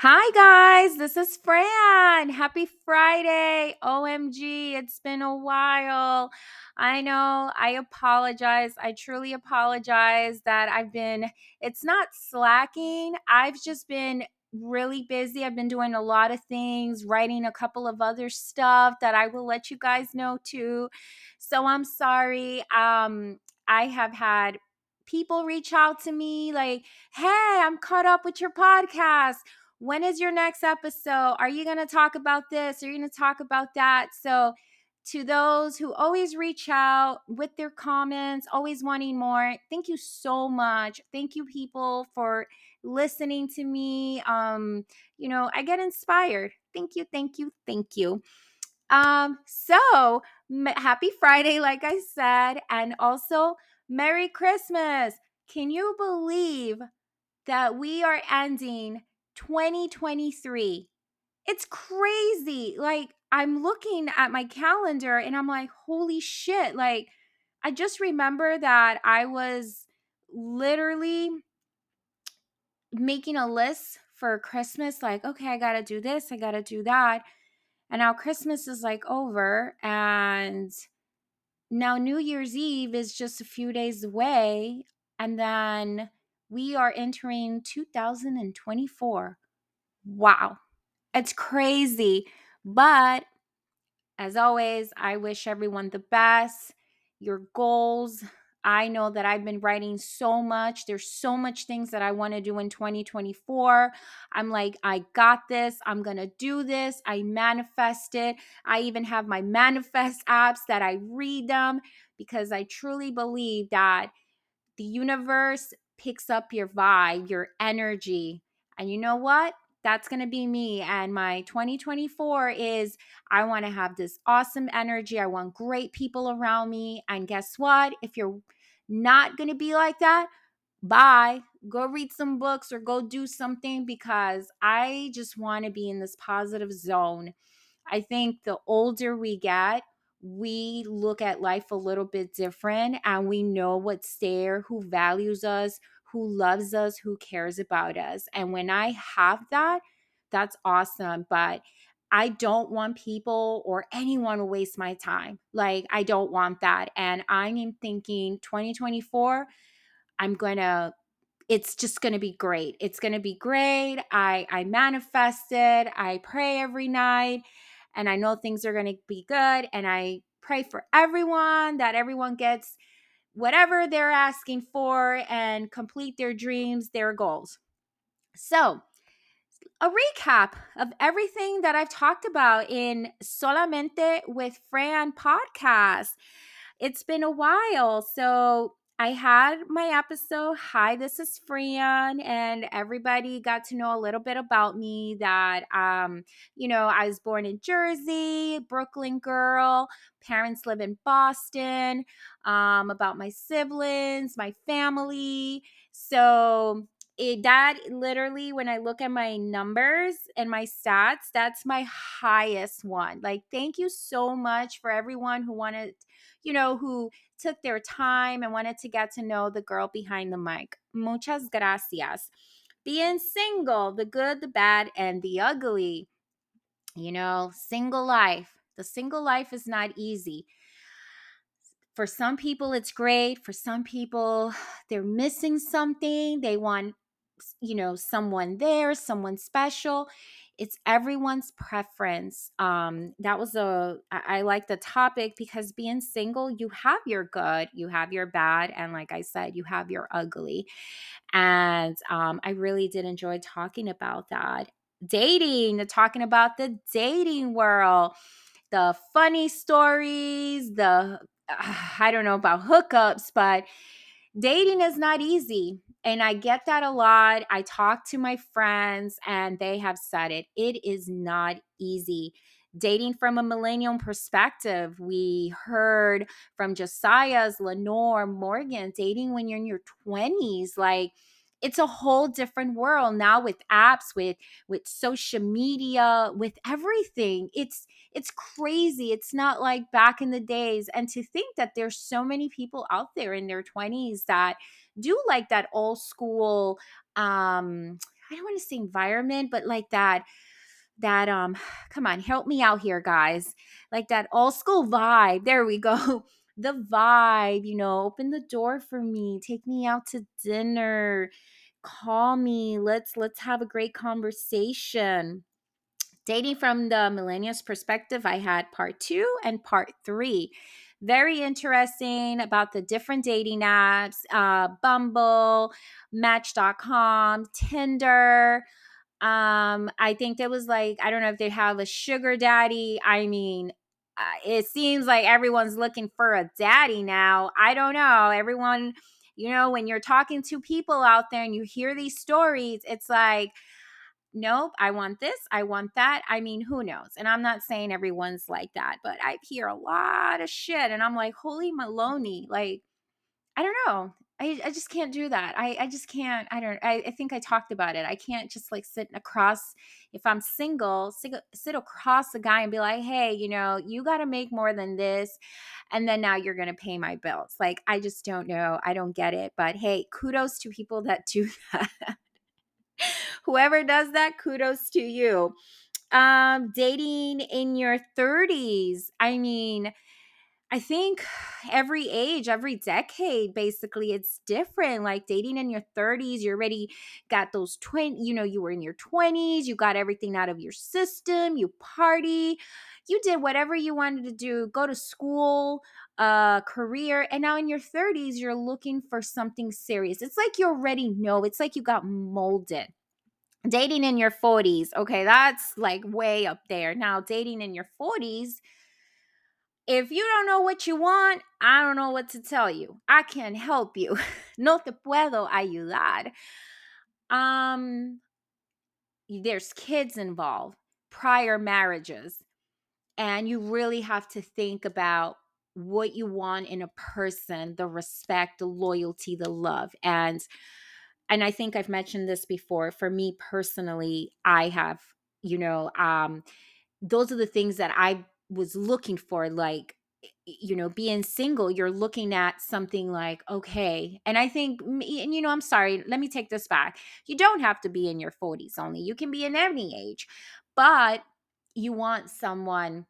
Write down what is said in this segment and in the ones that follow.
Hi, guys. This is Fran. Happy Friday. OMG. It's been a while. I know. I apologize. I truly apologize that I've been, it's not slacking. I've just been really busy. I've been doing a lot of things, writing a couple of other stuff that I will let you guys know too. So I'm sorry. Um, I have had people reach out to me like, hey, I'm caught up with your podcast when is your next episode? Are you going to talk about this? Are you going to talk about that? So, to those who always reach out with their comments, always wanting more, thank you so much. Thank you, people, for listening to me. Um, you know, I get inspired. Thank you, thank you, thank you. Um, so happy Friday, like I said, and also Merry Christmas. Can you believe that we are ending 2023. It's crazy. Like, I'm looking at my calendar and I'm like, holy shit. Like, I just remember that I was literally making a list for Christmas. Like, okay, I got to do this, I got to do that. And now Christmas is like over. And now New Year's Eve is just a few days away. And then we are entering 2024. Wow. It's crazy. But as always, I wish everyone the best. Your goals. I know that I've been writing so much. There's so much things that I want to do in 2024. I'm like, I got this. I'm going to do this. I manifest it. I even have my manifest apps that I read them because I truly believe that the universe picks up your vibe, your energy. And you know what? That's going to be me. And my 2024 is I want to have this awesome energy. I want great people around me. And guess what? If you're not going to be like that, bye. Go read some books or go do something because I just want to be in this positive zone. I think the older we get, we look at life a little bit different and we know what's there, who values us, who loves us, who cares about us. And when I have that, that's awesome. But I don't want people or anyone to waste my time. Like, I don't want that. And I'm thinking 2024, I'm going to it's just going to be great. It's going to be great. I I manifested. I pray every night and I know things are going to be good and I pray for everyone that everyone gets whatever they're asking for and complete their dreams, their goals. So, a recap of everything that I've talked about in Solamente with Fran podcast. It's been a while. So, I had my episode, Hi, this is Fran, and everybody got to know a little bit about me that, um, you know, I was born in Jersey, Brooklyn girl, parents live in Boston, um, about my siblings, my family. So, it, that literally when i look at my numbers and my stats that's my highest one like thank you so much for everyone who wanted you know who took their time and wanted to get to know the girl behind the mic. Muchas gracias. Being single, the good, the bad, and the ugly. You know, single life. The single life is not easy. For some people, it's great. For some people, they're missing something. They want, you know, someone there, someone special it's everyone's preference um that was a I, I like the topic because being single you have your good you have your bad and like i said you have your ugly. And um i really did enjoy talking about that. Dating talking about the dating world the funny stories the i don't know about hookups but dating is not easy and I get that a lot. I talk to my friends and they have said it. It is not easy. Dating from a millennial perspective, we heard from Josiah's, Lenore, Morgan, dating when you're in your 20s. Like, it's a whole different world now with apps with with social media with everything it's it's crazy it's not like back in the days and to think that there's so many people out there in their 20s that do like that old school um I don't want to say environment, but like that that um come on, help me out here guys. Like that old school vibe. There we go. The vibe, you know, open the door for me, take me out to dinner, call me, let's let's have a great conversation. Dating from the millennials perspective i had part two and part three. Very interesting about the different dating apps uh, bumble match.com tinder. Um i think there was like i don't know if they have a sugar daddy i mean Uh, it seems like everyone's looking for a daddy now i don't know everyone you know when you're talking to people out there and you hear these stories it's like nope, I want this, I want that. I mean, who knows? And I'm not saying everyone's like that, but I hear a lot of shit and I'm like, holy Maloney, like, I don't know. I, I just can't do that. I, I just can't. I don't. I, I think I talked about it. I can't just like sit across. If I'm single, sit, sit across a guy and be like, "Hey, you know, you got to make more than this, and then now you're gonna pay my bills." Like, I just don't know. I don't get it. But hey, kudos to people that do that. Whoever does that, kudos to you. Um, dating in your 30s. I mean, I think every age, every decade, basically, it's different. Like dating in your 30s, you already got those 20, you know, you were in your 20s, you got everything out of your system, you party, you did whatever you wanted to do, go to school, uh, career. And now in your 30s, you're looking for something serious. It's like you already know, it's like you got molded dating in your 40s okay that's like way up there now dating in your 40s if you don't know what you want i don't know what to tell you i can't help you no te puedo ayudar um there's kids involved prior marriages and you really have to think about what you want in a person the respect the loyalty the love and and I think I've mentioned this before. For me personally, I have, you know, um, those are the things that I was looking for. Like, you know, being single, you're looking at something like, okay. And I think, and you know, I'm sorry, let me take this back. You don't have to be in your 40s only, you can be in any age, but you want someone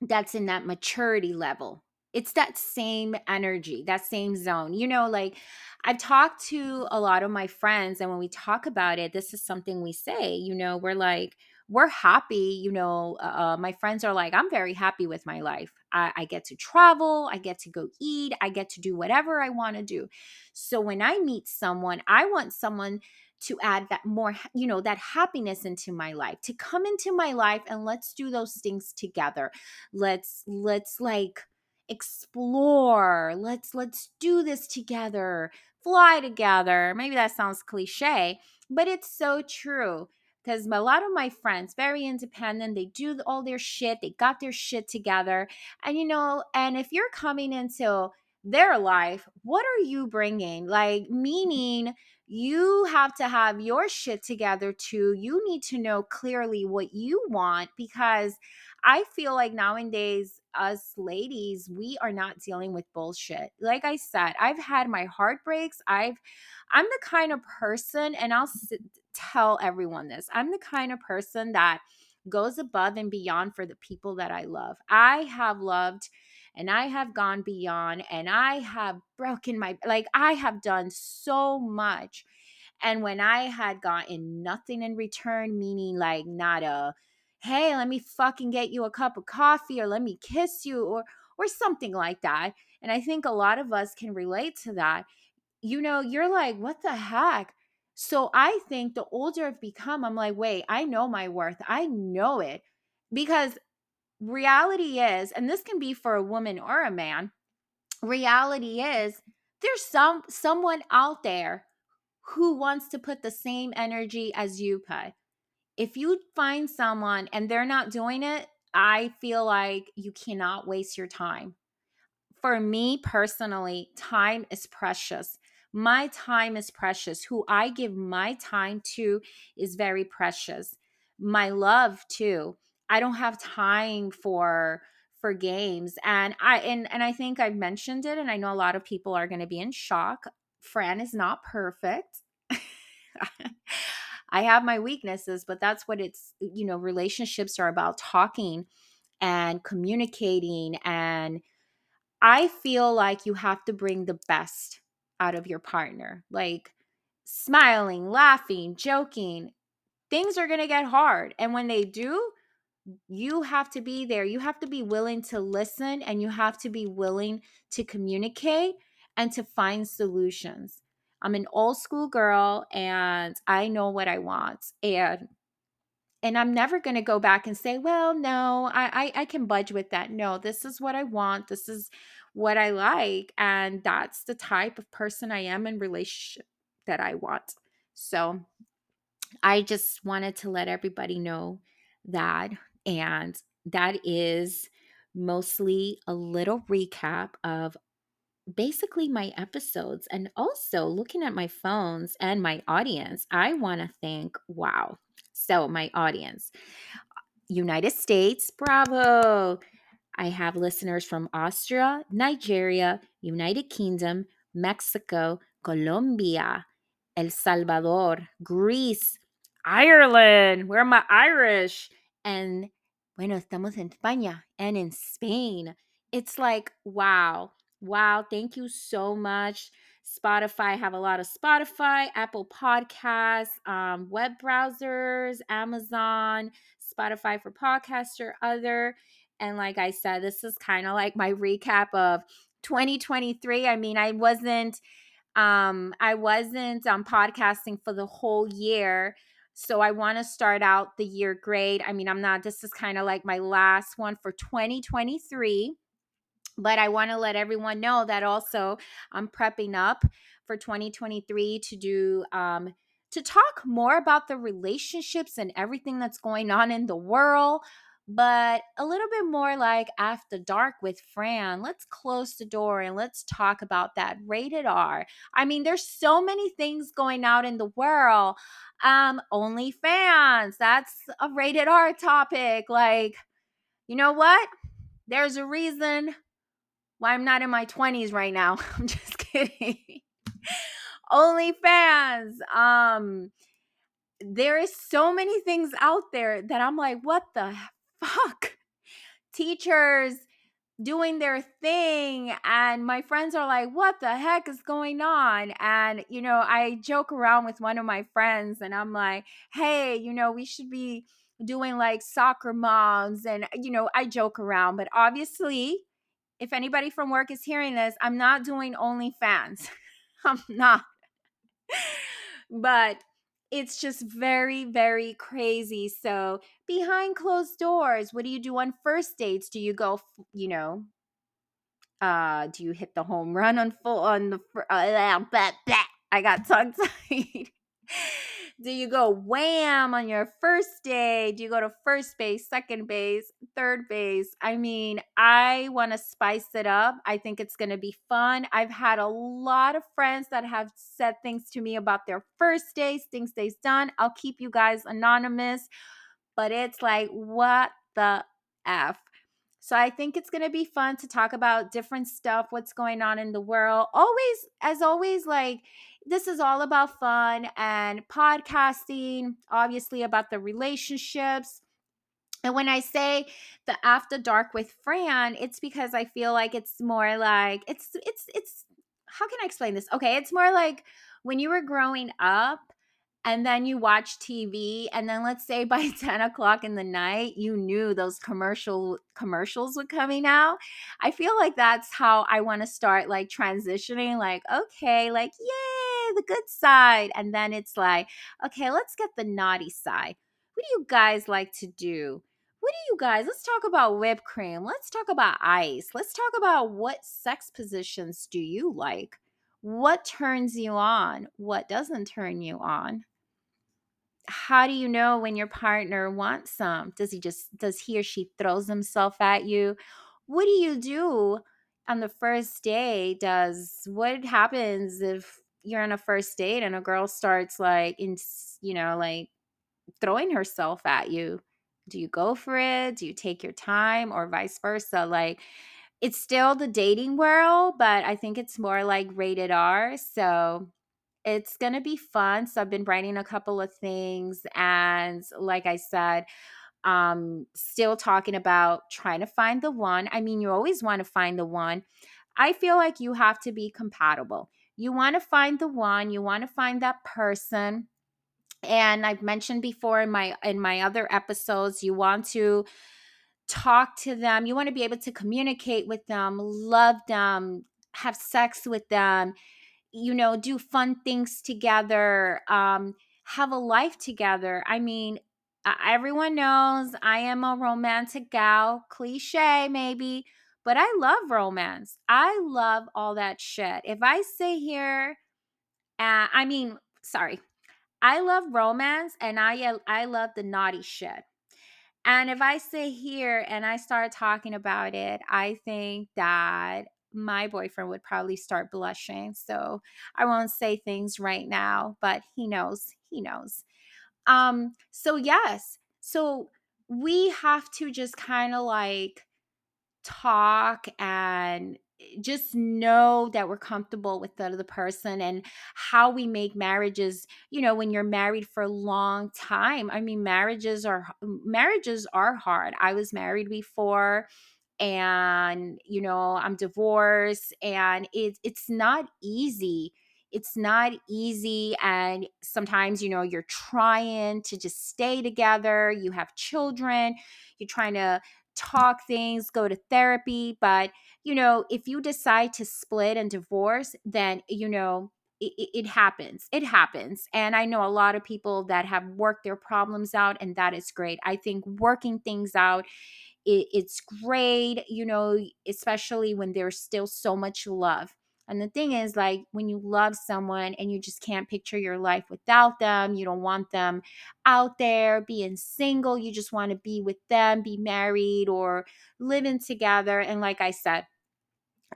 that's in that maturity level it's that same energy, that same zone. You know, like I've talked to a lot of my friends, and when we talk about it, this is something we say, you know, we're like, we're happy. You know, uh, uh, my friends are like, I'm very happy with my life. I, I get to travel, I get to go eat, I get to do whatever I want to do. So when I meet someone, I want someone to add that more you know that happiness into my life to come into my life and let's do those things together let's let's like explore let's let's do this together fly together maybe that sounds cliche but it's so true because a lot of my friends very independent they do all their shit they got their shit together and you know and if you're coming into their life what are you bringing like meaning you have to have your shit together too you need to know clearly what you want because I feel like nowadays, us ladies, we are not dealing with bullshit. Like I said, I've had my heartbreaks. I've, I'm the kind of person, and I'll sit, tell everyone this I'm the kind of person that goes above and beyond for the people that I love. I have loved and I have gone beyond and I have broken my, like, I have done so much. And when I had gotten nothing in return, meaning like not a, hey, let me fucking get you a cup of coffee or let me kiss you or or something like that. And I think a lot of us can relate to that. You know, you're like, what the heck? So I think the older I've become, I'm like, wait, I know my worth. I know it. Because reality is, and this can be for a woman or a man, reality is there's some someone out there who wants to put the same energy as you put if you find someone and they're not doing it, I feel like you cannot waste your time. For me personally, time is precious. My time is precious. Who I give my time to is very precious. My love too. I don't have time for for games and I and and I think I've mentioned it and I know a lot of people are going to be in shock. Fran is not perfect. I have my weaknesses, but that's what it's, you know, relationships are about talking and communicating. And I feel like you have to bring the best out of your partner, like smiling, laughing, joking. Things are going to get hard. And when they do, you have to be there. You have to be willing to listen and you have to be willing to communicate and to find solutions. I'm an old school girl and I know what I want. And and I'm never going to go back and say, well, no, I, I I can budge with that. No, this is what I want. This is what I like, and that's the type of person I am in relationship that I want. So I just wanted to let everybody know that, and that is mostly a little recap of basically my episodes and also looking at my phones and my audience. I want to thank, wow. So, my audience, United States, bravo. I have listeners from Austria, Nigeria, United Kingdom, Mexico, Colombia, El Salvador, Greece, Ireland. Where am I Irish? And bueno, estamos en España and in Spain. It's like, wow, wow. Thank you so much. Spotify, have a lot of Spotify, Apple Podcasts, um, web browsers, Amazon, Spotify for podcasts or other. And like I said, this is kind of like my recap of 2023. I mean, I wasn't um I wasn't um podcasting for the whole year. So I want to start out the year great. I mean, I'm not this is kind of like my last one for 2023 but I want to let everyone know that also I'm prepping up for 2023 to do um, to talk more about the relationships and everything that's going on in the world but a little bit more like after dark with Fran. Let's close the door and let's talk about that rated R. I mean, there's so many things going out in the world. Um, OnlyFans, that's a rated R topic. Like, you know what? There's a reason why I'm not in my 20s right now. I'm just kidding. OnlyFans. Um, there is so many things out there that I'm like, what the fuck? Teachers doing their thing and my friends are like what the heck is going on? And you know i joke around with one of my friends and i'm like hey you know we should be doing like soccer moms and you know i joke around but obviously if anybody from work is hearing this i'm not doing OnlyFans. I'm not. But it's just very very crazy so behind closed doors what do you do on first dates? Do you go you know uh do you hit the home run on full on the uh, i got tongue tied do you go wham on your first day? Do you go to first base, second base, third base? I mean, I want to spice it up. I think it's going to be fun. I've had a lot of friends that have said things to me about their first days, things they've done. I'll keep you guys anonymous, but it's like, what the F? So I think it's going to be fun to talk about different stuff, what's going on in the world. Always, as always, like this is all about fun and podcasting, obviously about the relationships. And when I say the after dark with Fran, it's because I feel like it's more like it's it's it's how can I explain this? Okay, it's more like when you were growing up and then you watch TV, and then let's say by 10 o'clock in the night, you knew those commercial commercials were coming out. I feel like that's how I want to start like transitioning, like, okay, like, yay, the good side. And then it's like, okay, let's get the naughty side. What do you guys like to do? What do you guys? Let's talk about whipped cream. Let's talk about ice. Let's talk about what sex positions do you like? What turns you on? What doesn't turn you on? how do you know when your partner wants some? Does he just does he or she throws himself at you? What do you do on the first day? Does what happens if you're on a first date and a girl starts like in you know like throwing herself at you? Do you go for it? Do you take your time or vice versa? Like it's still the dating world, but I think it's more like rated R. So It's going to be fun. So I've been writing a couple of things and like I said, um still talking about trying to find the one. I mean, you always want to find the one. I feel like you have to be compatible. You want to find the one, you want to find that person and I've mentioned before in my in my other episodes you want to talk to them, you want to be able to communicate with them, love them, have sex with them, you know, do fun things together, um, have a life together. I mean, everyone knows I am a romantic gal, cliche maybe, but I love romance. I love all that shit. If I say here, uh, I mean, sorry, I love romance and I I love the naughty shit. And if I sit here and I start talking about it, I think that my boyfriend would probably start blushing. So I won't say things right now, but he knows. He knows. Um so yes. So we have to just kind of like talk and eh, just know that we're comfortable with the other person and how we make marriages you know when you're married for a long time. I mean marriages are marriages are hard. I was married before and you know i'm divorced and it's it's not easy. It's not easy and sometimes you know you're trying to just stay together you have children you're trying to talk things go to therapy but you know if you decide to split and divorce then you know it, it, happens. It happens. And I know a lot of people that have worked their problems out, and that is great. I think working things out it, it's great, you know, especially when there's still so much love. And the thing is, like, when you love someone and you just can't picture your life without them, you don't want them out there being single, you just want to be with them, be married, or living together. And like I said,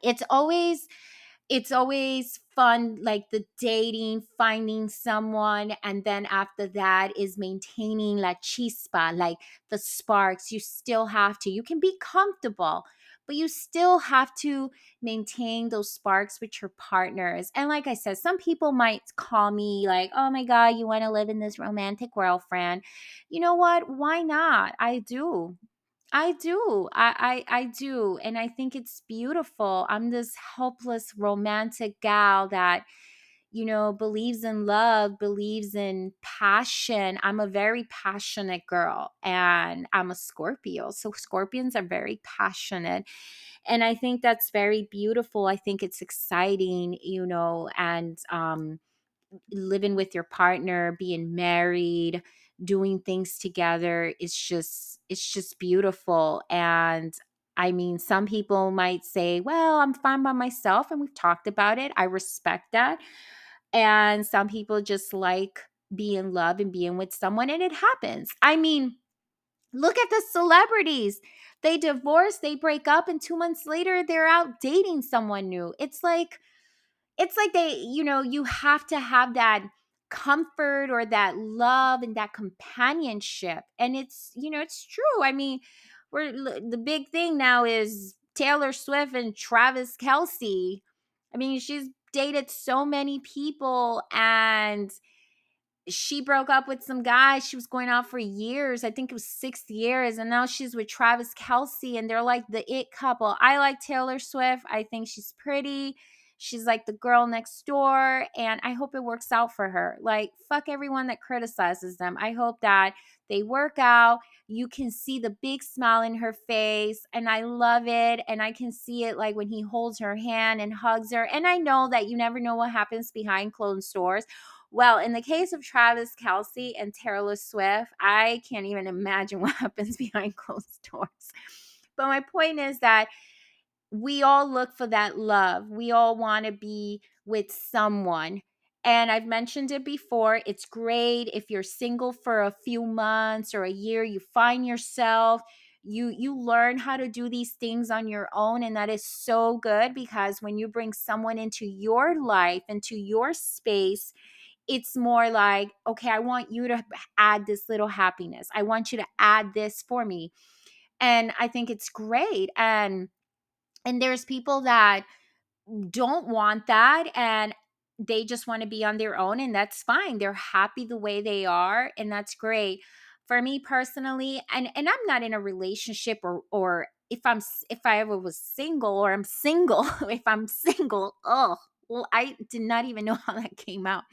it's always it's always fun like the dating finding someone and then after that is maintaining la chispa like the sparks you still have to you can be comfortable but you still have to maintain those sparks with your partners and like i said some people might call me like oh my god you want to live in this romantic world friend you know what why not i do I do. I, I I do. And I think it's beautiful. I'm this helpless romantic gal that you know believes in love, believes in passion. I'm a very passionate girl and I'm a Scorpio. So Scorpions are very passionate. And I think that's very beautiful. I think it's exciting, you know, and um living with your partner, being married, doing things together is just it's just beautiful and I mean, some people might say, well, I'm fine by myself, and we've talked about it. I respect that. And some people just like being in love and being with someone, and it happens. I mean, look at the celebrities. They divorce, they break up, and two months later, they're out dating someone new. It's like, it's like they, you know, you have to have that comfort or that love and that companionship. And it's, you know, it's true. I mean, we're the big thing now is Taylor Swift and Travis Kelce. I mean, she's dated so many people and she broke up with some guy. She was going out for years. I think it was six years. And now she's with Travis Kelce, and they're like the it couple. I like Taylor Swift. I think she's pretty. She's like the girl next door, and I hope it works out for her. Like, fuck everyone that criticizes them. I hope that they work out. You can see the big smile in her face, and I love it. And I can see it like when he holds her hand and hugs her. And I know that you never know what happens behind closed doors. Well, in the case of Travis Kelce and Taylor Swift, I can't even imagine what happens behind closed doors. But my point is that we all look for that love. We all want to be with someone. And I've mentioned it before. It's great if you're single for a few months or a year, you find yourself, you you learn how to do these things on your own and that is so good because when you bring someone into your life, into your space, it's more like, okay, I want you to add this little happiness. I want you to add this for me. And I think it's great. And and there's people that don't want that and they just want to be on their own and that's fine. They're happy the way they are and that's great. For me personally, and and I'm not in a relationship or or if I'm if I ever was single or I'm single, if I'm single, oh, well I did not even know how that came out.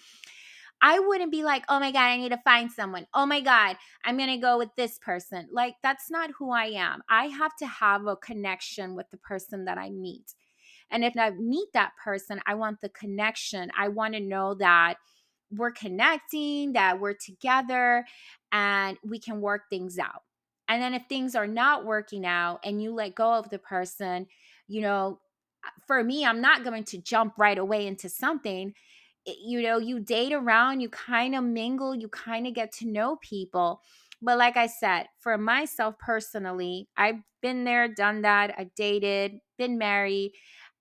I wouldn't be like, "Oh my god, I need to find someone. Oh my god, I'm going to go with this person." Like that's not who I am. I have to have a connection with the person that I meet. And if I meet that person, I want the connection. I want to know that we're connecting, that we're together, and we can work things out. And then if things are not working out and you let go of the person, you know, uh, for me, I'm not going to jump right away into something. You know, you date around, you kind of mingle, you kind of get to know people. But like I said, for myself personally, I've been there, done that. I've dated, been married,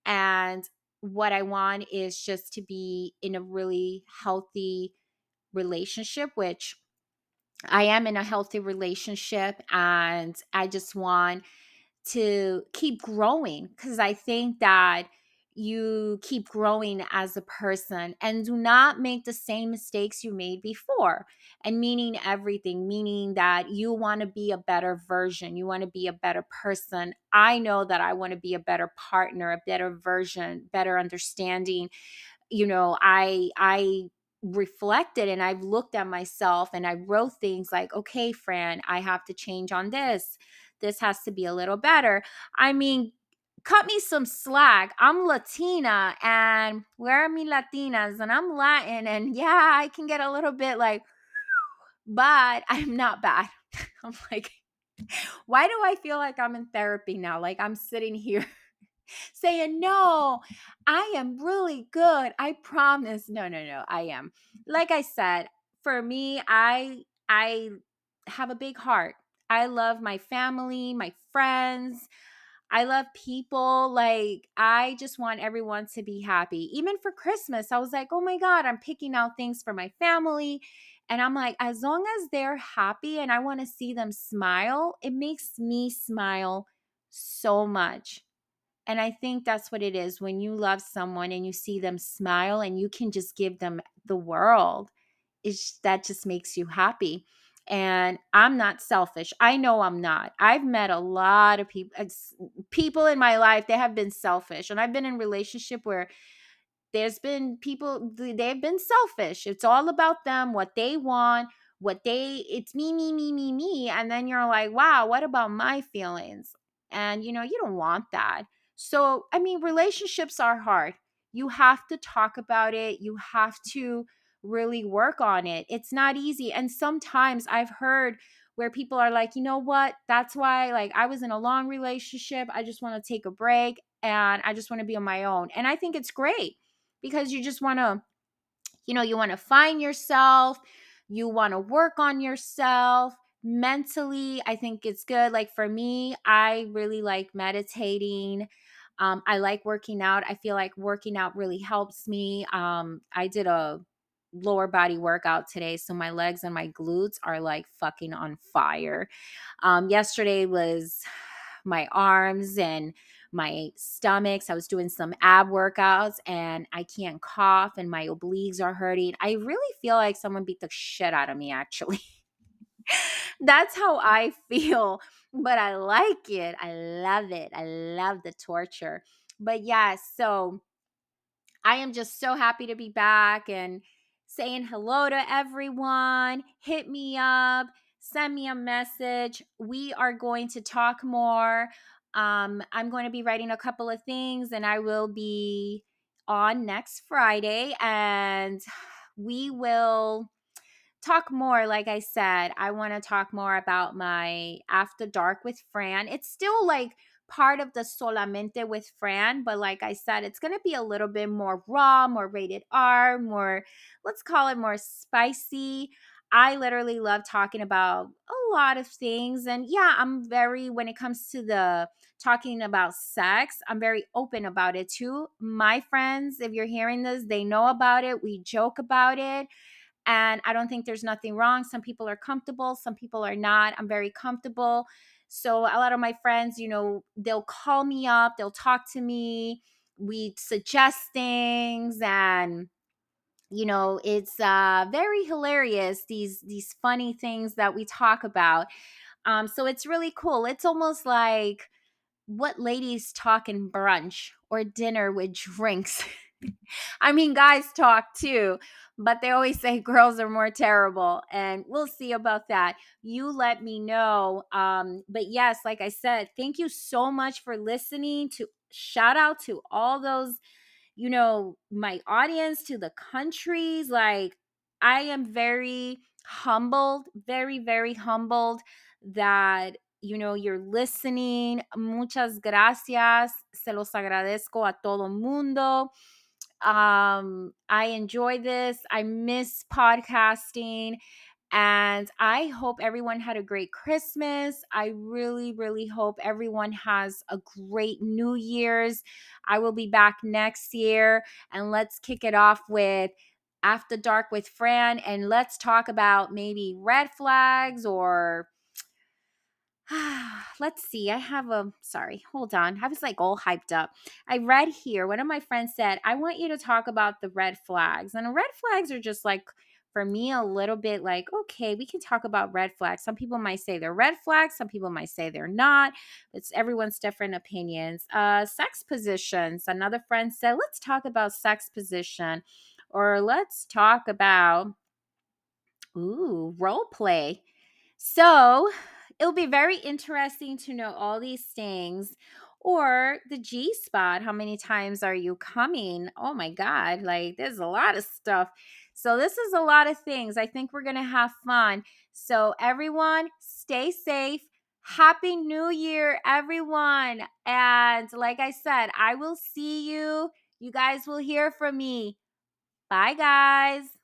and what I want is just to be in a really healthy relationship, which I am in a healthy relationship. And I just want to keep growing because I think that you keep growing as a person and do not make the same mistakes you made before. And meaning everything, meaning that you want to be a better version, you want to be a better person. I know that I want to be a better partner, a better version, better understanding. You know, I I reflected and I've looked at myself and I wrote things like, okay, Fran, I have to change on this. This has to be a little better. I mean, cut me some slack. I'm Latina and where are me Latinas? And I'm Latin. And yeah, I can get a little bit like, but I'm not bad. I'm like, why do I feel like I'm in therapy now? Like I'm sitting here saying, no, I am really good. I promise. No, no, no, I am. Like I said, for me, I, I have a big heart. I love my family, my friends. I love people. Like, I just want everyone to be happy. Even for Christmas, I was like, oh my God, I'm picking out things for my family. And I'm like, as long as they're happy and I want to see them smile, it makes me smile so much. And I think that's what it is when you love someone and you see them smile and you can just give them the world. It's, that just makes you happy and I'm not selfish. I know I'm not. I've met a lot of people people in my life they have been selfish and I've been in relationship where there's been people they've been selfish. It's all about them, what they want, what they it's me me me me me and then you're like, "Wow, what about my feelings?" And you know, you don't want that. So, I mean, relationships are hard. You have to talk about it. You have to really work on it. It's not easy. And sometimes I've heard where people are like, you know what? That's why, like, I was in a long relationship. I just want to take a break and I just want to be on my own. And I think it's great because you just want to, you know, you want to find yourself, you want to work on yourself mentally. I think it's good. Like, for me, I really like meditating. Um, I like working out. I feel like working out really helps me. Um, I did a lower body workout today. So my legs and my glutes are like fucking on fire. Um, yesterday was my arms and my stomachs. I was doing some ab workouts and I can't cough and my obliques are hurting. I really feel like someone beat the shit out of me, actually. That's how I feel, but I like it. I love it. I love the torture. But yeah, so I am just so happy to be back and saying hello to everyone. Hit me up, send me a message. We are going to talk more. Um, I'm going to be writing a couple of things and I will be on next Friday and we will talk more like i said i want to talk more about my after dark with fran it's still like part of the Solamente with Fran, but like I said, it's going to be a little bit more raw, more rated R, more, let's call it more spicy. I literally love talking about a lot of things. And yeah, I'm very, when it comes to the talking about sex, I'm very open about it too. My friends, if you're hearing this, they know about it. We joke about it. And I don't think there's nothing wrong. Some people are comfortable, some people are not. I'm very comfortable so a lot of my friends, you know, they'll call me up, they'll talk to me, we suggest things and you know it's uh very hilarious these these funny things that we talk about. Um so it's really cool. It's almost like what ladies talk in brunch or dinner with drinks i mean guys talk too but they always say girls are more terrible and we'll see about that you let me know um but yes like i said thank you so much for listening to shout out to all those you know, my audience, to the countries. Like, I am very humbled, very, very humbled that, you know, you're listening. Muchas gracias. Se los agradezco a todo mundo. Um, I enjoy this. I miss podcasting. And I hope everyone had a great Christmas. I really, really hope everyone has a great New Year's. I will be back next year. And let's kick it off with After Dark with Fran. And let's talk about maybe red flags or let's see. I have a sorry, hold on. I was like all hyped up. I read here, one of my friends said, I want you to talk about the red flags. And red flags are just like for me a little bit like, okay, we can talk about red flags. Some people might say they're red flags, some people might say they're not. It's everyone's different opinions. Uh sex positions. Another friend said, let's talk about sex position. Or let's talk about ooh, role play. So it'll be very interesting to know all these things or the G spot. How many times are you coming? Oh my God, like there's a lot of stuff. So, this is a lot of things. I think we're going to have fun. So, everyone, stay safe. Happy New Year, everyone. And like I said, I will see you. You guys will hear from me. Bye, guys.